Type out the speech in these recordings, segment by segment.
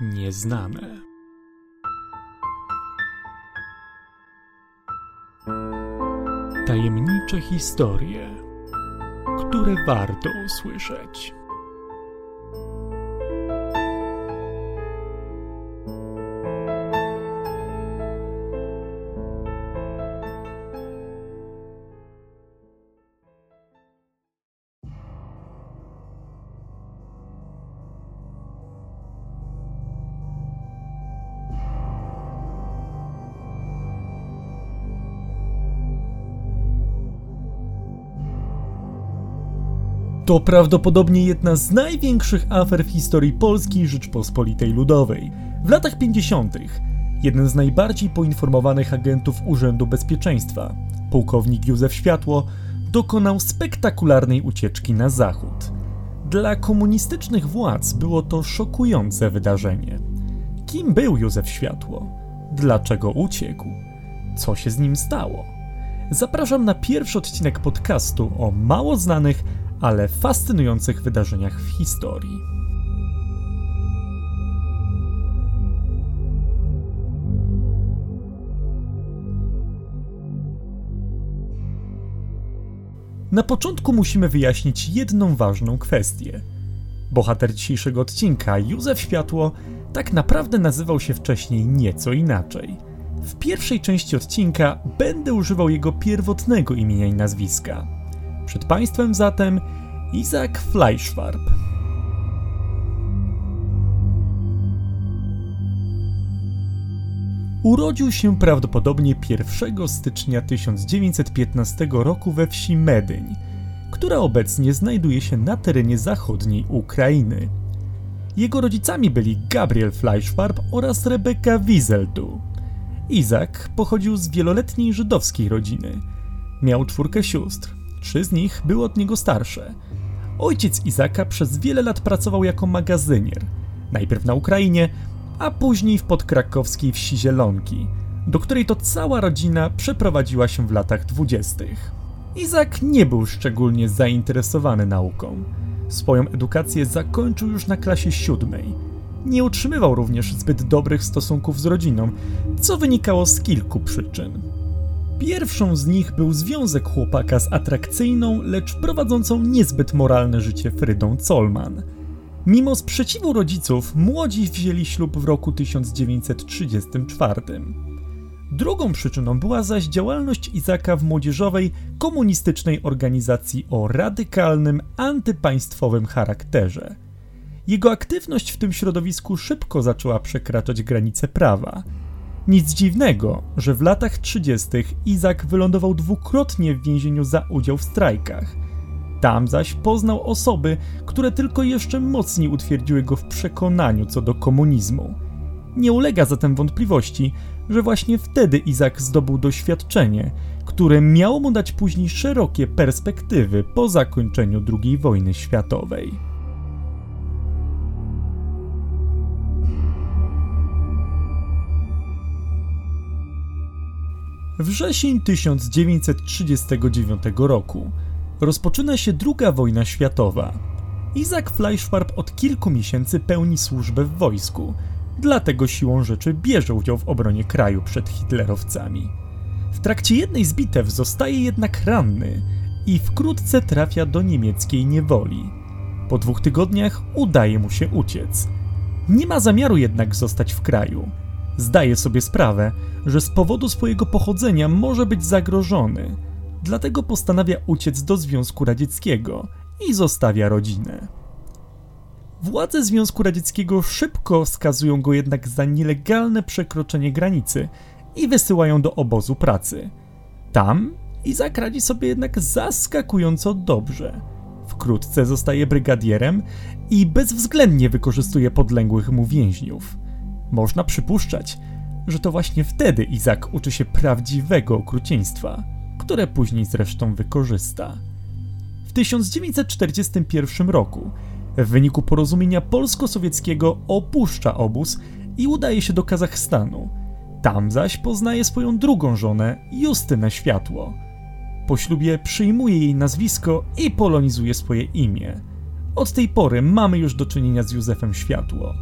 Nieznane. Tajemnicze historie, które warto usłyszeć. To prawdopodobnie jedna z największych afer w historii Polskiej Rzeczpospolitej Ludowej. W latach 50. jeden z najbardziej poinformowanych agentów Urzędu Bezpieczeństwa, pułkownik Józef Światło, dokonał spektakularnej ucieczki na zachód. Dla komunistycznych władz było to szokujące wydarzenie. Kim był Józef Światło? Dlaczego uciekł? Co się z nim stało? Zapraszam na pierwszy odcinek podcastu o mało znanych, ale fascynujących wydarzeniach w historii. Na początku musimy wyjaśnić jedną ważną kwestię. Bohater dzisiejszego odcinka, Józef Światło, tak naprawdę nazywał się wcześniej nieco inaczej. W pierwszej części odcinka będę używał jego pierwotnego imienia i nazwiska. Przed Państwem zatem Isaac Fleischwarb. Urodził się prawdopodobnie 1 stycznia 1915 roku we wsi Medyń, która obecnie znajduje się na terenie zachodniej Ukrainy. Jego rodzicami byli Gabriel Fleischwarb oraz Rebeka Wieseltu. Izak pochodził z wieloletniej żydowskiej rodziny. Miał czwórkę sióstr, trzy z nich były od niego starsze. Ojciec Izaka przez wiele lat pracował jako magazynier, najpierw na Ukrainie, a później w podkrakowskiej wsi Zielonki, do której to cała rodzina przeprowadziła się w latach dwudziestych. Izak nie był szczególnie zainteresowany nauką. Swoją edukację zakończył już na klasie siódmej. Nie utrzymywał również zbyt dobrych stosunków z rodziną, co wynikało z kilku przyczyn. Pierwszą z nich był związek chłopaka z atrakcyjną, lecz prowadzącą niezbyt moralne życie Frydą Colman. Mimo sprzeciwu rodziców, młodzi wzięli ślub w roku 1934. Drugą przyczyną była zaś działalność Izaka w młodzieżowej, komunistycznej organizacji o radykalnym, antypaństwowym charakterze. Jego aktywność w tym środowisku szybko zaczęła przekraczać granice prawa. Nic dziwnego, że w latach 30. Izak wylądował dwukrotnie w więzieniu za udział w strajkach. Tam zaś poznał osoby, które tylko jeszcze mocniej utwierdziły go w przekonaniu co do komunizmu. Nie ulega zatem wątpliwości, że właśnie wtedy Izak zdobył doświadczenie, które miało mu dać później szerokie perspektywy po zakończeniu II wojny światowej. Wrzesień 1939 roku. Rozpoczyna się II wojna światowa. Isaac Fleischfarb od kilku miesięcy pełni służbę w wojsku, dlatego siłą rzeczy bierze udział w obronie kraju przed hitlerowcami. W trakcie jednej z bitew zostaje jednak ranny i wkrótce trafia do niemieckiej niewoli. Po dwóch tygodniach udaje mu się uciec. Nie ma zamiaru jednak zostać w kraju – Zdaje sobie sprawę, że z powodu swojego pochodzenia może być zagrożony, dlatego postanawia uciec do Związku Radzieckiego i zostawia rodzinę. Władze Związku Radzieckiego szybko skazują go jednak za nielegalne przekroczenie granicy i wysyłają do obozu pracy. Tam Izak radzi sobie jednak zaskakująco dobrze. Wkrótce zostaje brygadierem i bezwzględnie wykorzystuje podległych mu więźniów. Można przypuszczać, że to właśnie wtedy Izak uczy się prawdziwego okrucieństwa, które później zresztą wykorzysta. W 1941 roku, w wyniku porozumienia polsko-sowieckiego, opuszcza obóz i udaje się do Kazachstanu. Tam zaś poznaje swoją drugą żonę, Justynę Światło. Po ślubie przyjmuje jej nazwisko i polonizuje swoje imię. Od tej pory mamy już do czynienia z Józefem Światło.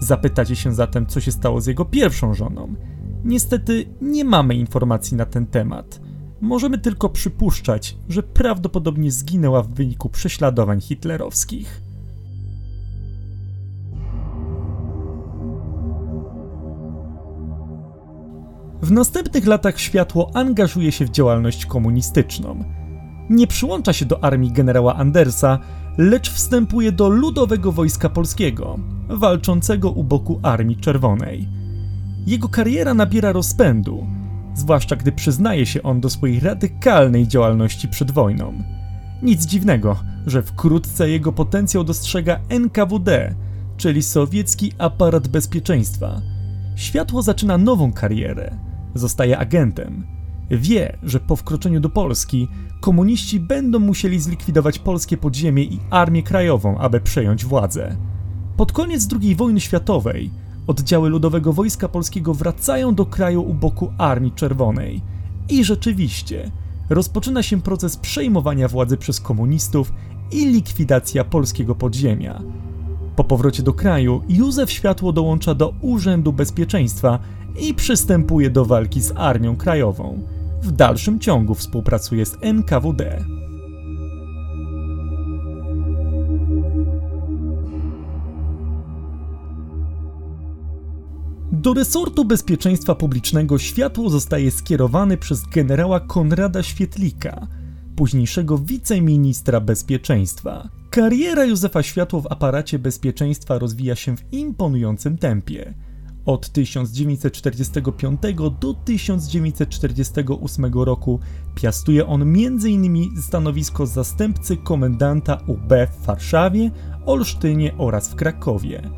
Zapytacie się zatem, co się stało z jego pierwszą żoną. Niestety nie mamy informacji na ten temat. Możemy tylko przypuszczać, że prawdopodobnie zginęła w wyniku prześladowań hitlerowskich. W następnych latach światło angażuje się w działalność komunistyczną. Nie przyłącza się do armii generała Andersa, lecz wstępuje do Ludowego Wojska Polskiego, walczącego u boku Armii Czerwonej. Jego kariera nabiera rozpędu, zwłaszcza gdy przyznaje się on do swojej radykalnej działalności przed wojną. Nic dziwnego, że wkrótce jego potencjał dostrzega NKWD, czyli sowiecki aparat bezpieczeństwa. Światło zaczyna nową karierę. Zostaje agentem. Wie, że po wkroczeniu do Polski komuniści będą musieli zlikwidować polskie podziemie i armię krajową, aby przejąć władzę. Pod koniec II wojny światowej oddziały Ludowego Wojska Polskiego wracają do kraju u boku Armii Czerwonej. I rzeczywiście, rozpoczyna się proces przejmowania władzy przez komunistów i likwidacja polskiego podziemia. Po powrocie do kraju Józef Światło dołącza do Urzędu Bezpieczeństwa i przystępuje do walki z Armią Krajową. W dalszym ciągu współpracuje z NKWD. Do resortu bezpieczeństwa publicznego światło zostaje skierowany przez generała Konrada Świetlika, późniejszego wiceministra bezpieczeństwa. Kariera Józefa Światło w aparacie bezpieczeństwa rozwija się w imponującym tempie. Od 1945 do 1948 roku piastuje on m.in. stanowisko zastępcy komendanta UB w Warszawie, Olsztynie oraz w Krakowie.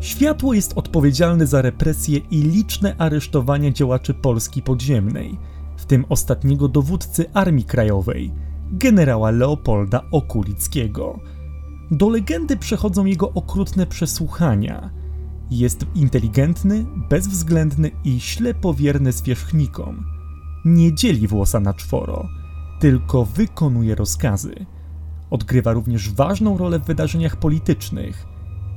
Światło jest odpowiedzialny za represje i liczne aresztowania działaczy Polski podziemnej, w tym ostatniego dowódcy Armii Krajowej, generała Leopolda Okulickiego. Do legendy przechodzą jego okrutne przesłuchania. Jest inteligentny, bezwzględny i ślepo wierny zwierzchnikom. Nie dzieli włosa na czworo, tylko wykonuje rozkazy. Odgrywa również ważną rolę w wydarzeniach politycznych –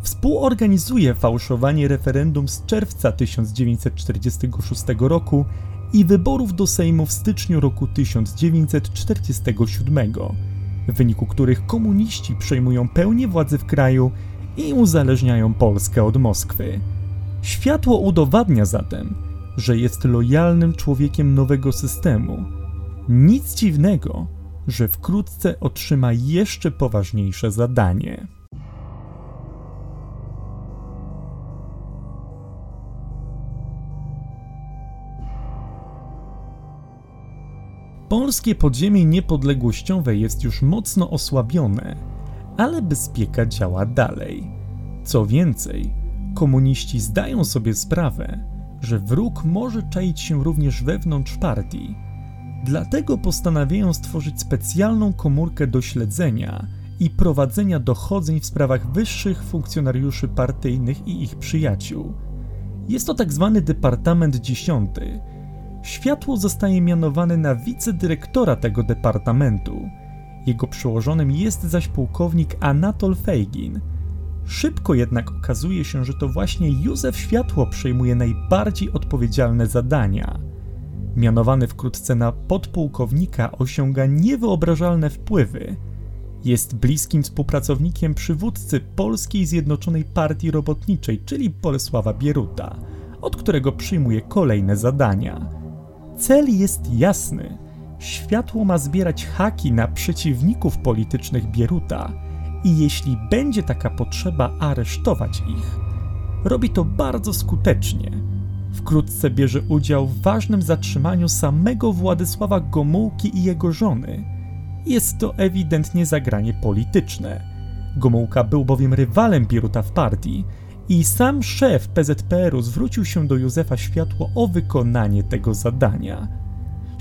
Współorganizuje fałszowanie referendum z czerwca 1946 roku i wyborów do Sejmu w styczniu roku 1947, w wyniku których komuniści przejmują pełnię władzy w kraju i uzależniają Polskę od Moskwy. Światło udowadnia zatem, że jest lojalnym człowiekiem nowego systemu. Nic dziwnego, że wkrótce otrzyma jeszcze poważniejsze zadanie. Polskie podziemie niepodległościowe jest już mocno osłabione, ale bezpieka działa dalej. Co więcej, komuniści zdają sobie sprawę, że wróg może czaić się również wewnątrz partii. Dlatego postanawiają stworzyć specjalną komórkę do śledzenia i prowadzenia dochodzeń w sprawach wyższych funkcjonariuszy partyjnych i ich przyjaciół. Jest to. Tak Departament Dziesiąty, Światło zostaje mianowany na wicedyrektora tego departamentu. Jego przełożonym jest zaś pułkownik Anatol Fejgin. Szybko jednak okazuje się, że to właśnie Józef Światło przejmuje najbardziej odpowiedzialne zadania. Mianowany wkrótce na podpułkownika osiąga niewyobrażalne wpływy. Jest bliskim współpracownikiem przywódcy Polskiej Zjednoczonej Partii Robotniczej, czyli Bolesława Bieruta, od którego przyjmuje kolejne zadania. Cel jest jasny. Światło ma zbierać haki na przeciwników politycznych Bieruta i jeśli będzie taka potrzeba, aresztować ich. Robi to bardzo skutecznie. Wkrótce bierze udział w ważnym zatrzymaniu samego Władysława Gomułki i jego żony. Jest to ewidentnie zagranie polityczne. Gomułka był bowiem rywalem Bieruta w partii i sam szef PZPR-u zwrócił się do Józefa Światło o wykonanie tego zadania.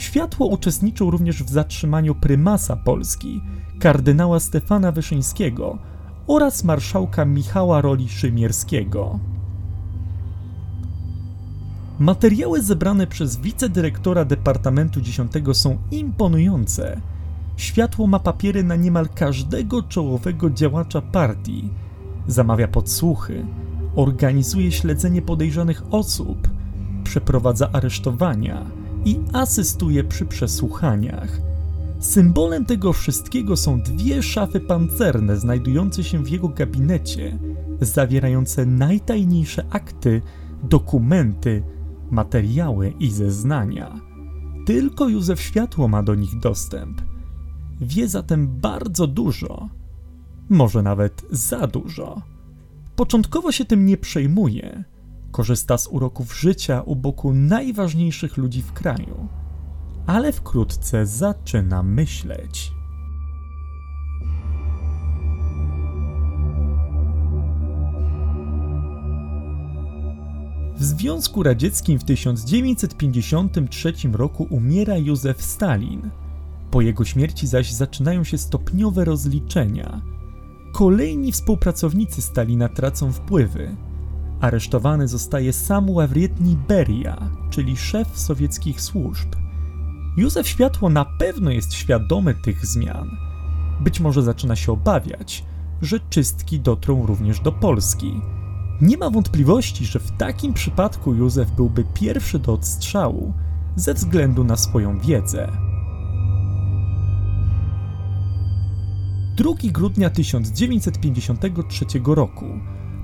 Światło uczestniczył również w zatrzymaniu prymasa Polski, kardynała Stefana Wyszyńskiego oraz marszałka Michała Roli Szymierskiego. Materiały zebrane przez wicedyrektora Departamentu Dziesiątego są imponujące. Światło ma papiery na niemal każdego czołowego działacza partii. Zamawia podsłuchy, organizuje śledzenie podejrzanych osób, przeprowadza aresztowania i asystuje przy przesłuchaniach. Symbolem tego wszystkiego są dwie szafy pancerne znajdujące się w jego gabinecie, zawierające najtajniejsze akty, dokumenty, materiały i zeznania. Tylko Józef Światło ma do nich dostęp. Wie zatem bardzo dużo, może nawet za dużo. Początkowo się tym nie przejmuje. Korzysta z uroków życia u boku najważniejszych ludzi w kraju, ale wkrótce zaczyna myśleć. W Związku Radzieckim w 1953 roku umiera Józef Stalin. Po jego śmierci zaś zaczynają się stopniowe rozliczenia. Kolejni współpracownicy Stalina tracą wpływy. Aresztowany zostaje sam Ławrietni Beria, czyli szef sowieckich służb. Józef Światło na pewno jest świadomy tych zmian. Być może zaczyna się obawiać, że czystki dotrą również do Polski nie ma wątpliwości, że w takim przypadku Józef byłby pierwszy do odstrzału ze względu na swoją wiedzę. 2 grudnia 1953 roku.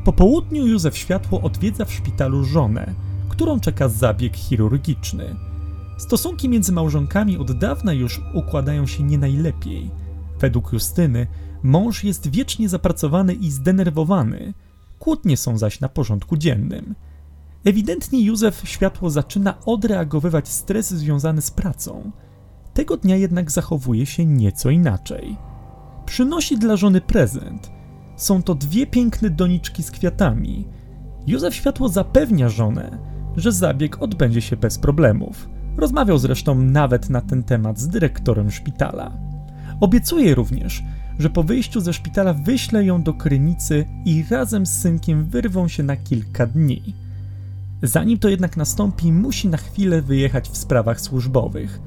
Po południu Józef Światło odwiedza w szpitalu żonę, którą czeka zabieg chirurgiczny. Stosunki między małżonkami od dawna już układają się nie najlepiej. Według Justyny mąż jest wiecznie zapracowany i zdenerwowany, Kłótnie są zaś na porządku dziennym. Ewidentnie Józef Światło zaczyna odreagowywać stres związany z pracą. Tego dnia jednak zachowuje się nieco inaczej. Przynosi dla żony prezent. Są to dwie piękne doniczki z kwiatami. Józef Światło zapewnia żonę, że zabieg odbędzie się bez problemów. Rozmawiał zresztą nawet na ten temat z dyrektorem szpitala. Obiecuje również, że po wyjściu ze szpitala wyśle ją do Krynicy i razem z synkiem wyrwą się na kilka dni. Zanim to jednak nastąpi, musi na chwilę wyjechać w sprawach służbowych.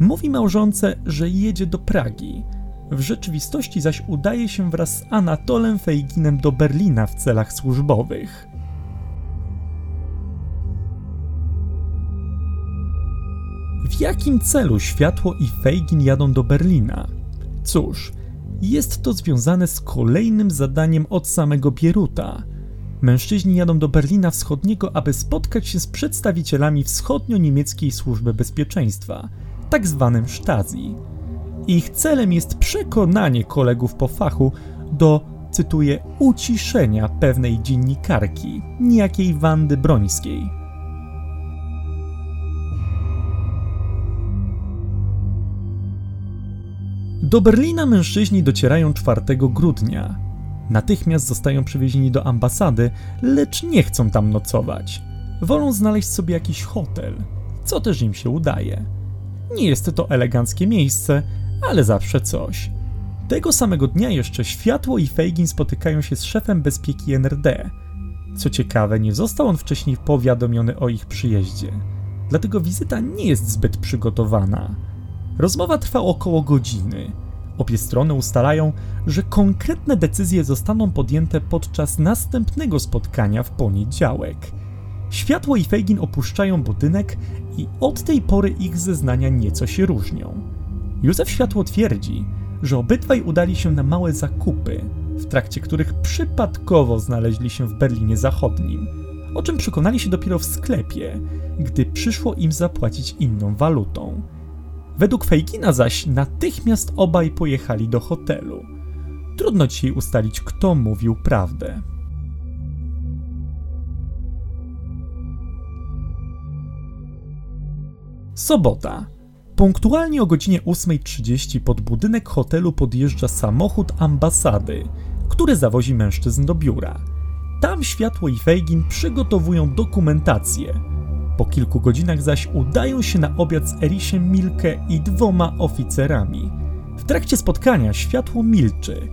Mówi małżonce, że jedzie do Pragi. W rzeczywistości zaś udaje się wraz z Anatolem Fejginem do Berlina w celach służbowych. W jakim celu Światło i Fejgin jadą do Berlina? Cóż, jest to związane z kolejnym zadaniem od samego Bieruta. Mężczyźni jadą do Berlina Wschodniego, aby spotkać się z przedstawicielami wschodnio-niemieckiej służby bezpieczeństwa, tak zwanym Stasi. Ich celem jest przekonanie kolegów po fachu do, cytuję, uciszenia pewnej dziennikarki, niejakiej Wandy Brońskiej Do Berlina mężczyźni docierają 4 grudnia. Natychmiast zostają przywiezieni do ambasady, lecz nie chcą tam nocować. Wolą znaleźć sobie jakiś hotel, co też im się udaje. Nie jest to eleganckie miejsce, ale zawsze coś. Tego samego dnia jeszcze Światło i Fejgin spotykają się z szefem bezpieki NRD. Co ciekawe, nie został on wcześniej powiadomiony o ich przyjeździe, dlatego wizyta nie jest zbyt przygotowana. Rozmowa trwa około godziny. Obie strony ustalają, że konkretne decyzje zostaną podjęte podczas następnego spotkania w poniedziałek. Światło i Fejgin opuszczają budynek i od tej pory ich zeznania nieco się różnią. Józef Światło twierdzi, że obydwaj udali się na małe zakupy, w trakcie których przypadkowo znaleźli się w Berlinie Zachodnim, o czym przekonali się dopiero w sklepie, gdy przyszło im zapłacić inną walutą. Według Fejgina zaś natychmiast obaj pojechali do hotelu. Trudno dzisiaj ustalić, kto mówił prawdę. Sobota. Punktualnie o godzinie 8.30 pod budynek hotelu podjeżdża samochód ambasady, który zawozi mężczyzn do biura. Tam Światło i Fejgin przygotowują dokumentację, po kilku godzinach zaś udają się na obiad z Erishem Milke i dwoma oficerami. W trakcie spotkania światło milczy.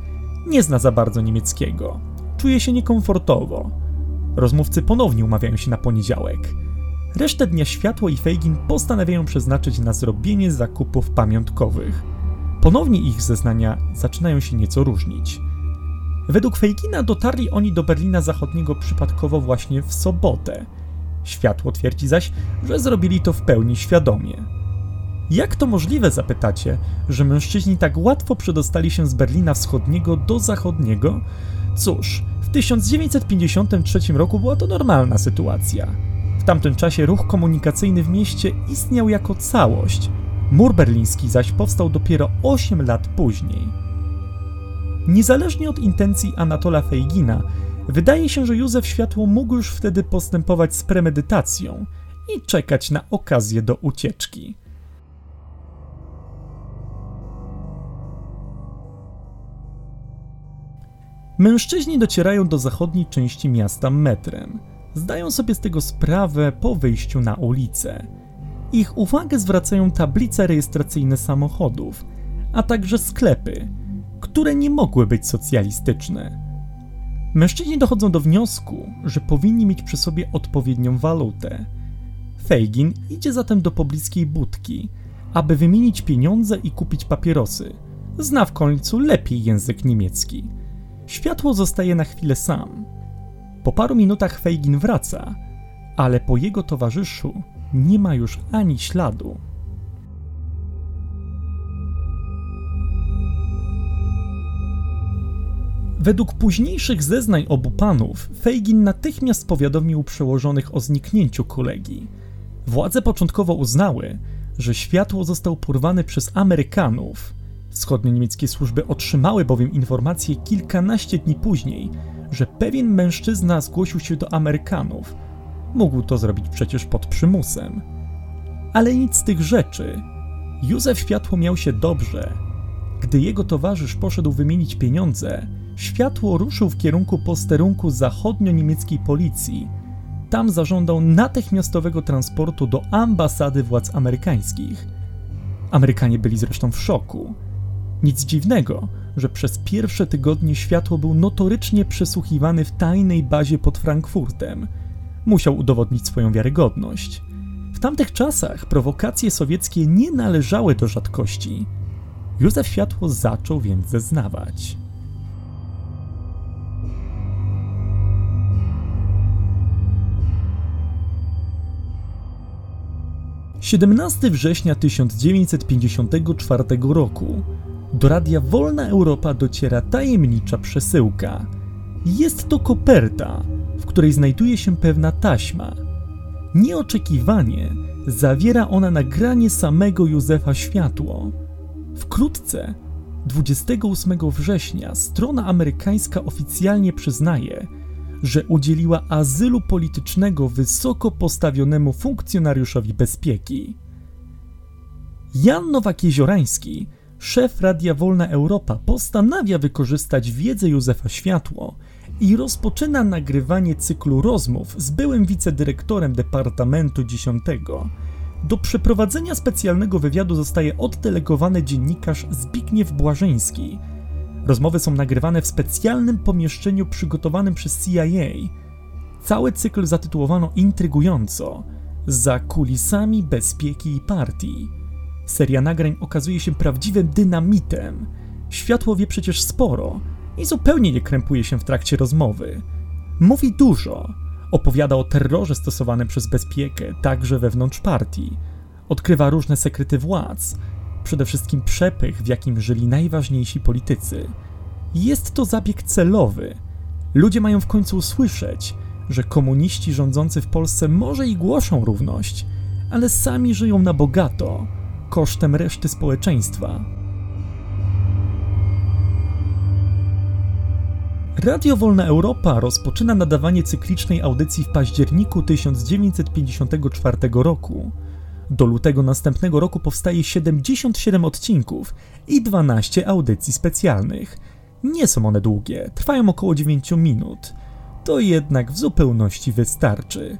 Nie zna za bardzo niemieckiego. Czuje się niekomfortowo. Rozmówcy ponownie umawiają się na poniedziałek. Resztę dnia światło i Feigin postanawiają przeznaczyć na zrobienie zakupów pamiątkowych. Ponownie ich zeznania zaczynają się nieco różnić. Według Fejgina dotarli oni do Berlina Zachodniego przypadkowo właśnie w sobotę. Światło twierdzi zaś, że zrobili to w pełni świadomie. Jak to możliwe, zapytacie, że mężczyźni tak łatwo przedostali się z Berlina Wschodniego do Zachodniego? Cóż, w 1953 roku była to normalna sytuacja. W tamtym czasie ruch komunikacyjny w mieście istniał jako całość. Mur berliński zaś powstał dopiero 8 lat później. Niezależnie od intencji Anatola Fejgina, wydaje się, że Józef Światło mógł już wtedy postępować z premedytacją i czekać na okazję do ucieczki. Mężczyźni docierają do zachodniej części miasta metrem. Zdają sobie z tego sprawę po wyjściu na ulicę. Ich uwagę zwracają tablice rejestracyjne samochodów, a także sklepy, które nie mogły być socjalistyczne. Mężczyźni dochodzą do wniosku, że powinni mieć przy sobie odpowiednią walutę. Feigin idzie zatem do pobliskiej budki, aby wymienić pieniądze i kupić papierosy. Zna w końcu lepiej język niemiecki. Światło zostaje na chwilę sam. Po paru minutach Feigin wraca, ale po jego towarzyszu nie ma już ani śladu. Według późniejszych zeznań obu panów, Feigin natychmiast powiadomił przełożonych o zniknięciu kolegi. Władze początkowo uznały, że światło został porwany przez Amerykanów. Wschodnio-niemieckie służby otrzymały bowiem informację kilkanaście dni później, że pewien mężczyzna zgłosił się do Amerykanów. Mógł to zrobić przecież pod przymusem. Ale nic z tych rzeczy. Józef Światło miał się dobrze. Gdy jego towarzysz poszedł wymienić pieniądze, Światło ruszył w kierunku posterunku zachodnio-niemieckiej policji. Tam zażądał natychmiastowego transportu do ambasady władz amerykańskich. Amerykanie byli zresztą w szoku. Nic dziwnego, że przez pierwsze tygodnie światło był notorycznie przesłuchiwany w tajnej bazie pod Frankfurtem. Musiał udowodnić swoją wiarygodność. W tamtych czasach prowokacje sowieckie nie należały do rzadkości. Józef Światło zaczął więc zeznawać. 17 września 1954 roku do radia Wolna Europa dociera tajemnicza przesyłka. Jest to koperta, w której znajduje się pewna taśma. Nieoczekiwanie zawiera ona nagranie samego Józefa Światło. Wkrótce, 28 września, strona amerykańska oficjalnie przyznaje, że udzieliła azylu politycznego wysoko postawionemu funkcjonariuszowi bezpieki. Jan Nowak-Jeziorański, szef Radia Wolna Europa, postanawia wykorzystać wiedzę Józefa Światło i rozpoczyna nagrywanie cyklu rozmów z byłym wicedyrektorem Departamentu X. Do przeprowadzenia specjalnego wywiadu zostaje oddelegowany dziennikarz Zbigniew Błażyński – Rozmowy są nagrywane w specjalnym pomieszczeniu przygotowanym przez CIA. Cały cykl zatytułowano intrygująco Za kulisami bezpieki i partii. Seria nagrań okazuje się prawdziwym dynamitem. Światło wie przecież sporo i zupełnie nie krępuje się w trakcie rozmowy. Mówi dużo. Opowiada o terrorze stosowanym przez bezpiekę, także wewnątrz partii. Odkrywa różne sekrety władz, przede wszystkim przepych, w jakim żyli najważniejsi politycy. Jest to zabieg celowy. Ludzie mają w końcu usłyszeć, że komuniści rządzący w Polsce może i głoszą równość, ale sami żyją na bogato, kosztem reszty społeczeństwa. Radio Wolna Europa rozpoczyna nadawanie cyklicznej audycji w październiku 1954 roku. Do lutego następnego roku powstaje 77 odcinków i 12 audycji specjalnych. Nie są one długie, trwają około 9 minut. To jednak w zupełności wystarczy.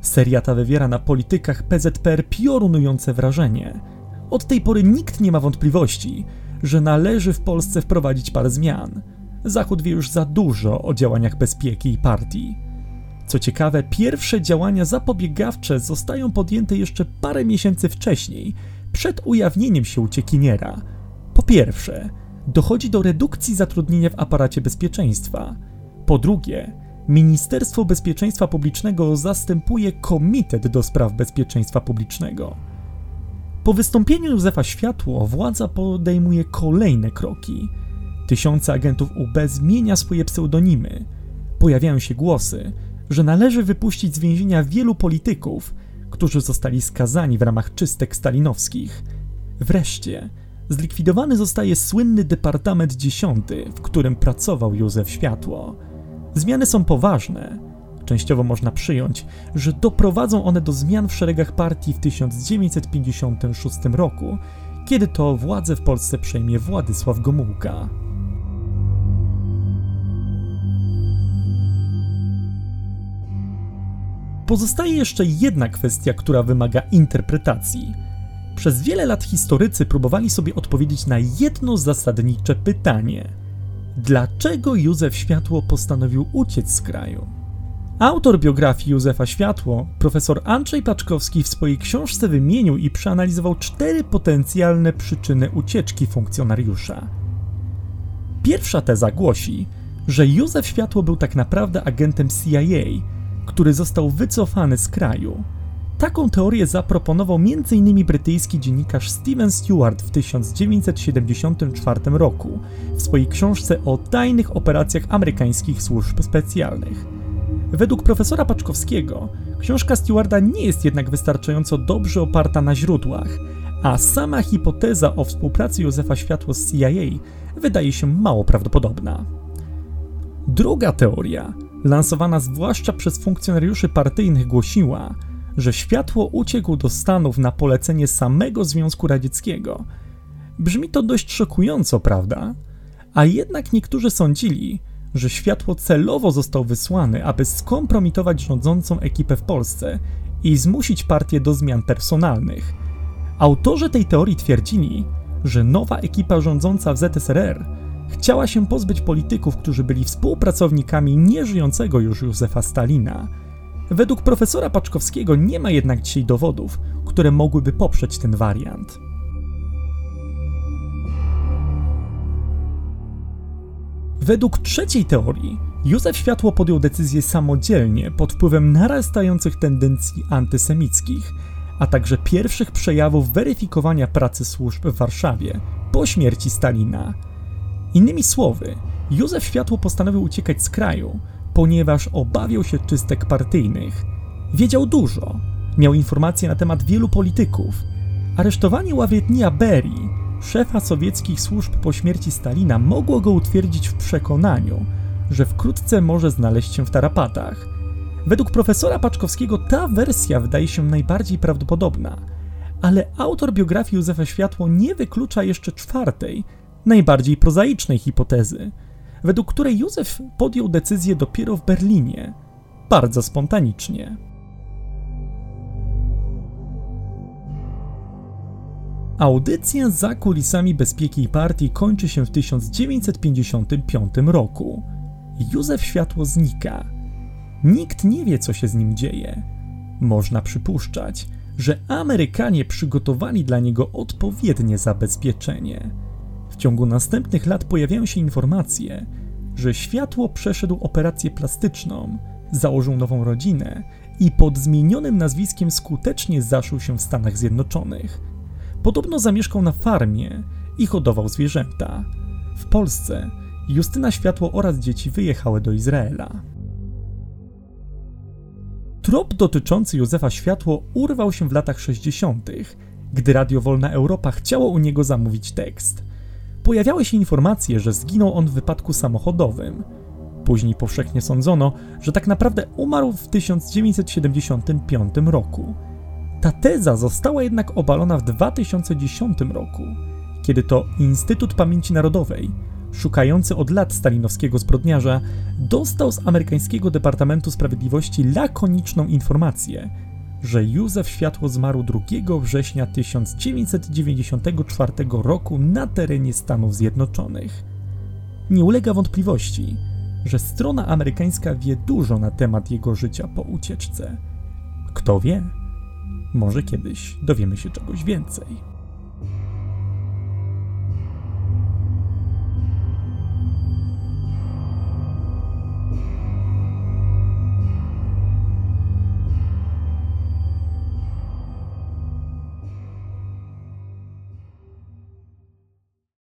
Seria ta wywiera na politykach PZPR piorunujące wrażenie. Od tej pory nikt nie ma wątpliwości, że należy w Polsce wprowadzić parę zmian. Zachód wie już za dużo o działaniach bezpieki i partii. Co ciekawe, pierwsze działania zapobiegawcze zostają podjęte jeszcze parę miesięcy wcześniej, przed ujawnieniem się uciekiniera. Po pierwsze, dochodzi do redukcji zatrudnienia w aparacie bezpieczeństwa. Po drugie, Ministerstwo Bezpieczeństwa Publicznego zastępuje Komitet do Spraw Bezpieczeństwa Publicznego. Po wystąpieniu Józefa Światło władza podejmuje kolejne kroki. Tysiące agentów UB zmienia swoje pseudonimy. Pojawiają się głosy, że należy wypuścić z więzienia wielu polityków, którzy zostali skazani w ramach czystek stalinowskich. Wreszcie zlikwidowany zostaje słynny Departament Dziesiąty, w którym pracował Józef Światło. Zmiany są poważne. Częściowo można przyjąć, że doprowadzą one do zmian w szeregach partii w 1956 roku, kiedy to władzę w Polsce przejmie Władysław Gomułka. Pozostaje jeszcze jedna kwestia, która wymaga interpretacji. Przez wiele lat historycy próbowali sobie odpowiedzieć na jedno zasadnicze pytanie: dlaczego Józef Światło postanowił uciec z kraju? Autor biografii Józefa Światło, profesor Andrzej Paczkowski w swojej książce wymienił i przeanalizował cztery potencjalne przyczyny ucieczki funkcjonariusza. Pierwsza teza głosi, że Józef Światło był tak naprawdę agentem CIA, który został wycofany z kraju. Taką teorię zaproponował m.in. brytyjski dziennikarz Steven Stewart w 1974 roku w swojej książce o tajnych operacjach amerykańskich służb specjalnych. Według profesora Paczkowskiego, książka Stewarda nie jest jednak wystarczająco dobrze oparta na źródłach, a sama hipoteza o współpracy Józefa Światło z CIA wydaje się mało prawdopodobna. Druga teoria lansowana zwłaszcza przez funkcjonariuszy partyjnych, głosiła, że światło uciekł do Stanów na polecenie samego Związku Radzieckiego. Brzmi to dość szokująco, prawda? A jednak niektórzy sądzili, że światło celowo został wysłany, aby skompromitować rządzącą ekipę w Polsce i zmusić partię do zmian personalnych. Autorzy tej teorii twierdzili, że nowa ekipa rządząca w ZSRR chciała się pozbyć polityków, którzy byli współpracownikami nieżyjącego już Józefa Stalina. Według profesora Paczkowskiego nie ma jednak dzisiaj dowodów, które mogłyby poprzeć ten wariant. Według trzeciej teorii, Józef Światło podjął decyzję samodzielnie pod wpływem narastających tendencji antysemickich, a także pierwszych przejawów weryfikowania pracy służb w Warszawie po śmierci Stalina. Innymi słowy, Józef Światło postanowił uciekać z kraju, ponieważ obawiał się czystek partyjnych. Wiedział dużo, miał informacje na temat wielu polityków. Aresztowanie Ławietnia Berii, szefa sowieckich służb po śmierci Stalina, mogło go utwierdzić w przekonaniu, że wkrótce może znaleźć się w tarapatach. Według profesora Paczkowskiego ta wersja wydaje się najbardziej prawdopodobna, ale autor biografii Józefa Światło nie wyklucza jeszcze czwartej, najbardziej prozaicznej hipotezy, według której Józef podjął decyzję dopiero w Berlinie, bardzo spontanicznie. Audycja za kulisami bezpieki partii kończy się w 1955 roku. Józef Światło znika. Nikt nie wie, co się z nim dzieje. Można przypuszczać, że Amerykanie przygotowali dla niego odpowiednie zabezpieczenie. W ciągu następnych lat pojawiają się informacje, że światło przeszedł operację plastyczną, założył nową rodzinę i pod zmienionym nazwiskiem skutecznie zaszył się w Stanach Zjednoczonych. Podobno zamieszkał na farmie i hodował zwierzęta. W Polsce Justyna Światło oraz dzieci wyjechały do Izraela. Trop dotyczący Józefa Światło urwał się w latach 60., gdy Radio Wolna Europa chciało u niego zamówić tekst – pojawiały się informacje, że zginął on w wypadku samochodowym. Później powszechnie sądzono, że tak naprawdę umarł w 1975 roku. Ta teza została jednak obalona w 2010 roku, kiedy to Instytut Pamięci Narodowej, szukający od lat stalinowskiego zbrodniarza, dostał z amerykańskiego Departamentu Sprawiedliwości lakoniczną informację, że Józef Światło zmarł 2 września 1994 roku na terenie Stanów Zjednoczonych. Nie ulega wątpliwości, że strona amerykańska wie dużo na temat jego życia po ucieczce. Kto wie? Może kiedyś dowiemy się czegoś więcej.